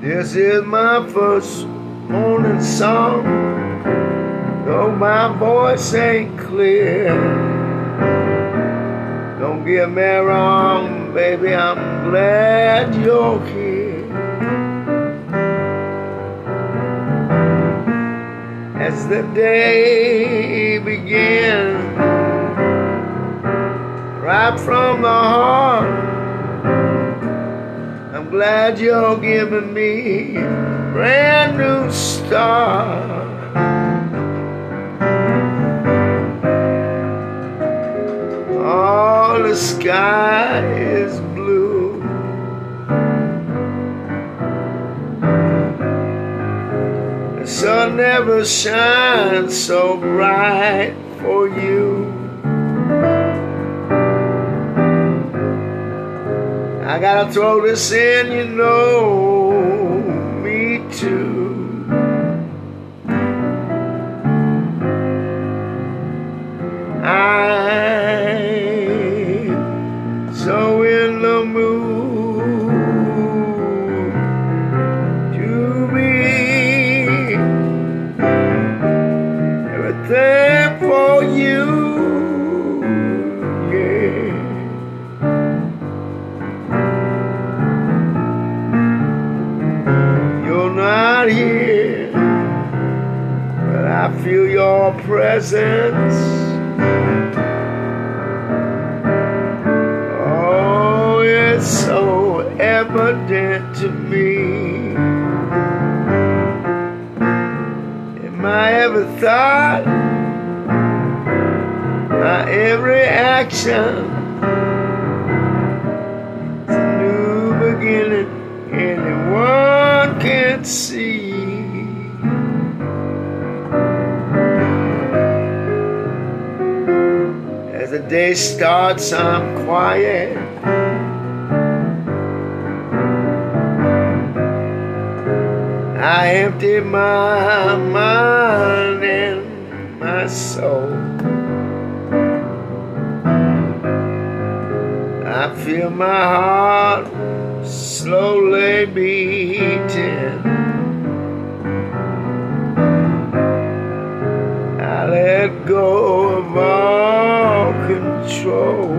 This is my first morning song, though my voice ain't clear. Don't get me wrong, baby, I'm glad you're here. As the day begins, right from the heart. I'm glad you're giving me a brand new start. The sun never shines so bright for you. I gotta throw this in, you know, me too. You, yeah. You're not here, but I feel your presence. Oh, it's so evident to me. In I ever thought, my every action, it's a new beginning anyone can see. As the day starts, I'm quiet. I empty my mind and my soul. I feel my heart slowly beating. I let go of all control.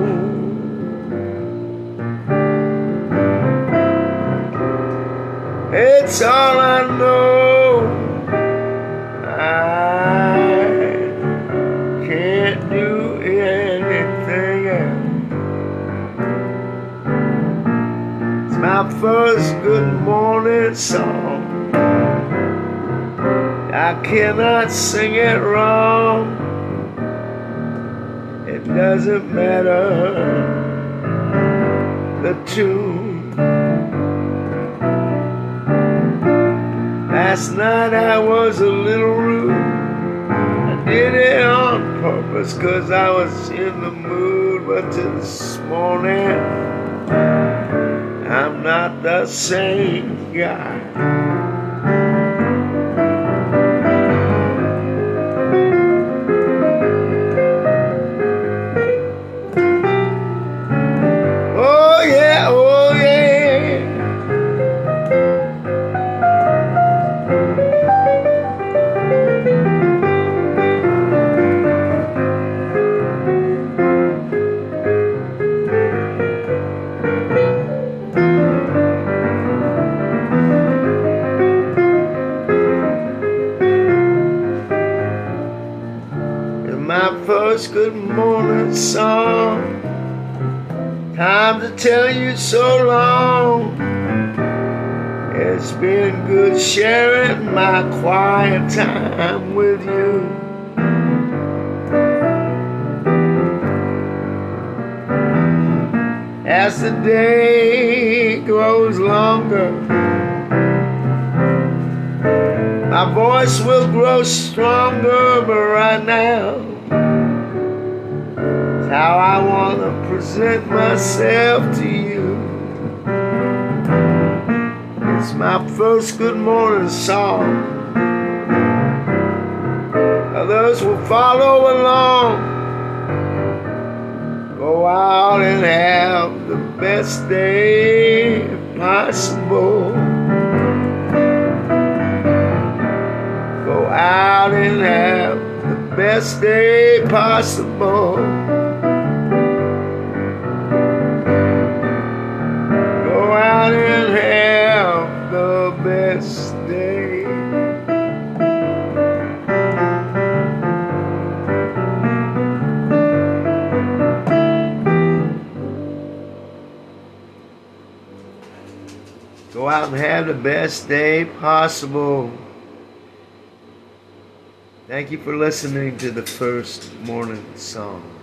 It's all I know. I can't do anything my first good morning song. I cannot sing it wrong. It doesn't matter the tune. Last night I was a little rude. I did it on purpose cause I was in the mood. But this morning not the same guy. Good morning song. Time to tell you so long. It's been good sharing my quiet time with you. As the day grows longer, my voice will grow stronger, but right now, how I want to present myself to you. It's my first good morning song. Others will follow along. Go out and have the best day possible. Go out and have the best day possible. Out and have the best day possible. Thank you for listening to the first morning song.